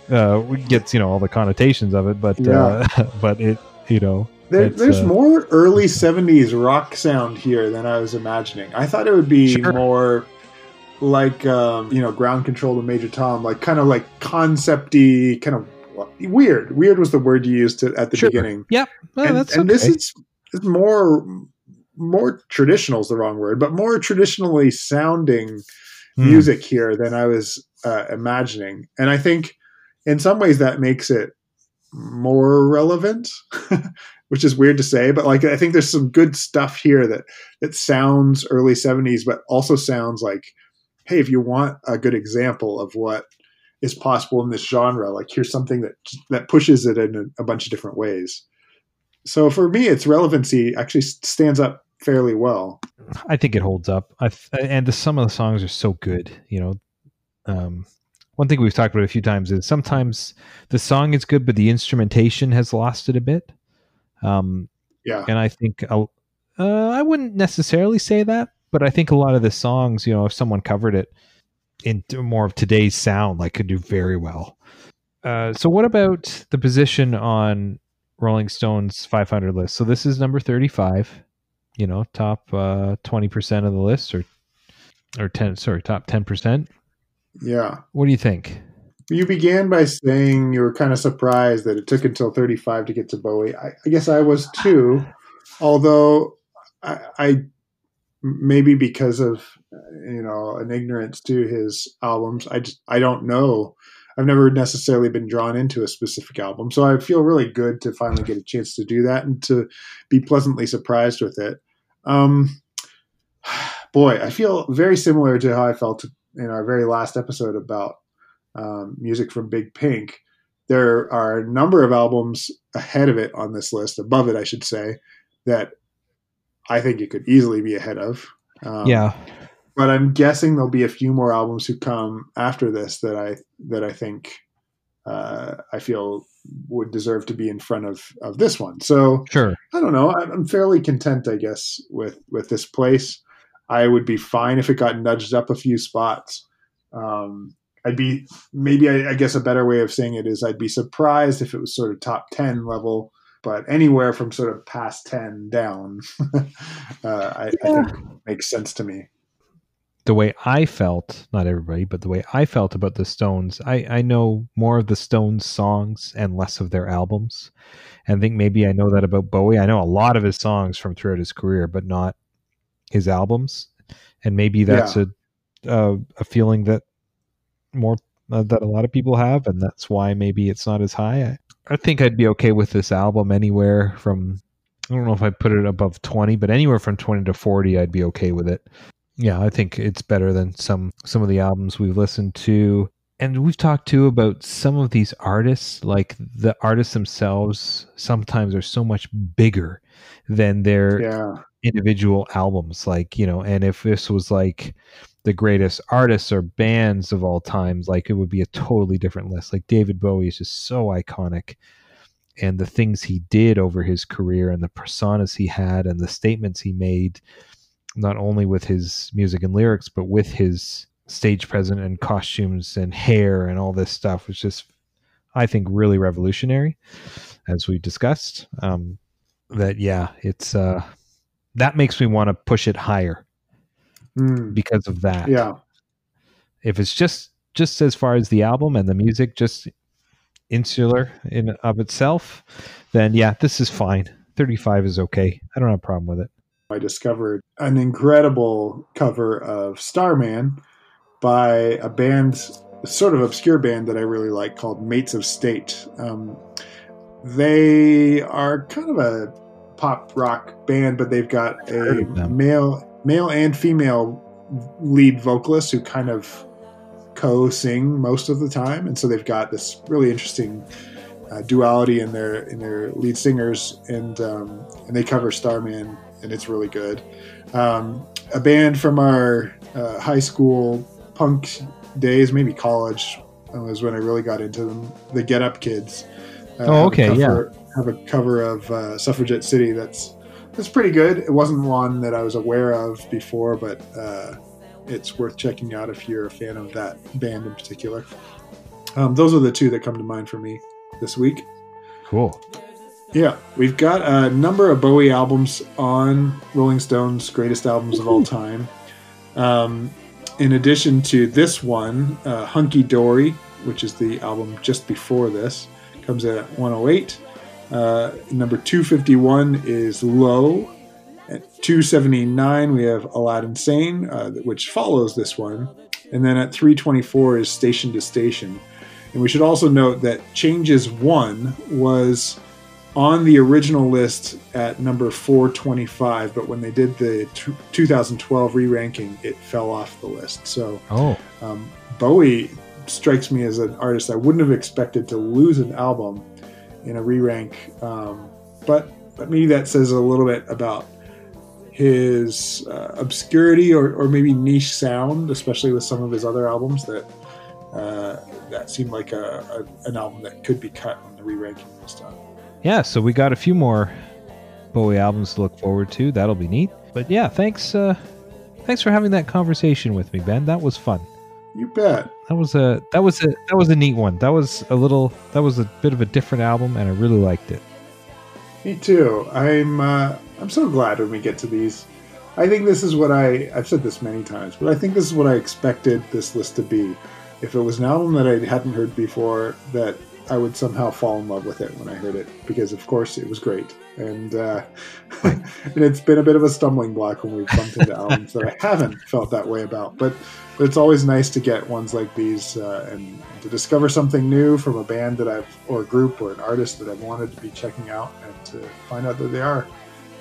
uh, gets you know all the connotations of it, but uh, but it you know There, there's more early 70s rock sound here than I was imagining. I thought it would be Sure. more like, um, you know, ground control to Major Tom, like kind of like concepty, kind of weird. Weird was the word you used to, at the Sure. beginning. Yep, well, and that's and this okay. is is more more traditional is the wrong word, but more traditionally sounding Hmm. music here than I was uh, imagining. And I think in some ways that makes it more relevant, which is weird to say, but like I think there's some good stuff here that that sounds early 70s but also sounds like hey, if you want a good example of what is possible in this genre, like here's something that that pushes it in a, a bunch of different ways. So for me its relevancy actually stands up fairly well. I think it holds up. I th- and the, some of the songs are so good. You know, um, one thing we've talked about a few times is sometimes the song is good, but the instrumentation has lost it a bit. Um, Yeah. and I think uh, uh, I wouldn't necessarily say that, but I think a lot of the songs, you know, if someone covered it in more of today's sound, like could do very well. Uh, so, what about the position on Rolling Stone's 500 list? So this is number 35. You know, top uh, 20% of the list, or or 10. Sorry, top 10%. Yeah. What do you think? You began by saying you were kind of surprised that it took until 35 to get to Bowie. I, I guess I was too, although I, I maybe because of you know an ignorance to his albums, I just I don't know. I've never necessarily been drawn into a specific album, so I feel really good to finally get a chance to do that and to be pleasantly surprised with it. Um, boy, I feel very similar to how I felt in our very last episode about um, music from Big Pink. There are a number of albums ahead of it on this list, above it, I should say, that I think it could easily be ahead of. Um, yeah. but I'm guessing there'll be a few more albums who come after this that I that I think uh, I feel would deserve to be in front of of this one. So Sure. I don't know. I'm fairly content, I guess, with with this place. I would be fine if it got nudged up a few spots. Um, I'd be maybe I, I guess a better way of saying it is I'd be surprised if it was sort of top ten level, but anywhere from sort of past ten down, uh, I, I think makes sense to me. the way I felt, not everybody, but the way I felt about the Stones, I, I know more of the Stones songs and less of their albums. And I think maybe I know that about Bowie. I know a lot of his songs from throughout his career, but not his albums. And maybe that's a uh, a feeling that more uh, that a lot of people have, and that's why maybe it's not as high. I, think I'd be okay with this album anywhere from I don't know if I put it above twenty, but anywhere from twenty to forty, I'd be okay with it. Yeah i think it's better than some some of the albums we've listened to. And we've talked too about some of these artists like the artists themselves sometimes are so much bigger than their Yeah, individual albums like you know and if this was like the greatest artists or bands of all times like it would be a totally different list. Like david bowie is just so iconic and the things he did over his career and the personas he had and the statements he made not only with his music and lyrics but with his stage presence and costumes and hair and all this stuff was just i think really revolutionary as we discussed. Um that yeah it's uh that makes me want to push it higher Mm, because of that. Yeah, if it's just just as far as the album and the music just insular in of itself then yeah this is fine. 35 is okay. I don't have a problem with it. I discovered an incredible cover of Starman by a band, a sort of obscure band that I really like called Mates of State. Um, they are kind of a pop rock band, but they've got a male, male and female lead vocalists who kind of co-sing most of the time, and so they've got this really interesting uh, duality in their in their lead singers, and um, and they cover Starman, and it's really good. Um, a band from our uh, high school punk days, maybe college was when I really got into them. The Get Up Kids. Uh, oh, okay, cover, yeah. Have a cover of uh, Suffragette City that's that's pretty good. It wasn't one that I was aware of before, but uh, it's worth checking out if you're a fan of that band in particular. Um, those are the two that come to mind for me this week. Cool. Yeah, we've got a number of Bowie albums on Rolling Stone's greatest albums of all time. Um, in addition to this one, uh, Hunky Dory, which is the album just before this, comes at 108. Uh, number 251 is Low. At 279, we have Aladdin Sane, uh, which follows this one. And then at 324 is Station to Station. And we should also note that Changes 1 was on the original list at number 425, but when they did the t- 2012 re ranking, it fell off the list. So, oh. um, Bowie strikes me as an artist I wouldn't have expected to lose an album in a re rank. Um, but, but maybe that says a little bit about his uh, obscurity or, or maybe niche sound, especially with some of his other albums that uh, that seemed like a, a, an album that could be cut on the re ranking this time yeah, so we got a few more Bowie albums to look forward to. That'll be neat. But yeah, thanks uh thanks for having that conversation with me, Ben. That was fun. You bet. That was a that was a that was a neat one. That was a little that was a bit of a different album and I really liked it. Me too. I'm uh I'm so glad when we get to these. I think this is what I I've said this many times, but I think this is what I expected this list to be. If it was an album that I hadn't heard before that I would somehow fall in love with it when I heard it because, of course, it was great. And uh, and it's been a bit of a stumbling block when we've bumped into albums that I haven't felt that way about. But, but it's always nice to get ones like these uh, and, to discover something new from a band that I've or a group or an artist that I've wanted to be checking out and to find out that they are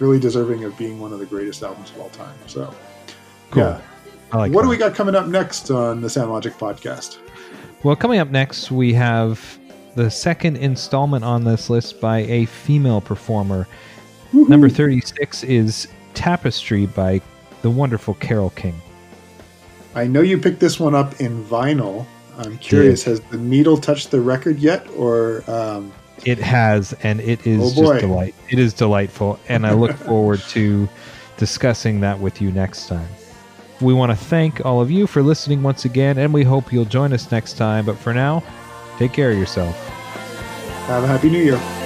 really deserving of being one of the greatest albums of all time. So, cool. yeah. Like what that. do we got coming up next on the Sound Logic podcast? Well, coming up next, we have the second installment on this list by a female performer. Woo-hoo. Number 36 is Tapestry by the wonderful Carole King. I know you picked this one up in vinyl. I'm curious, has the needle touched the record yet, or um... it has, and it is oh just delight. It is delightful, and I look forward to discussing that with you next time. We want to thank all of you for listening once again, and we hope you'll join us next time. But for now, Take care of yourself. Have a happy new year.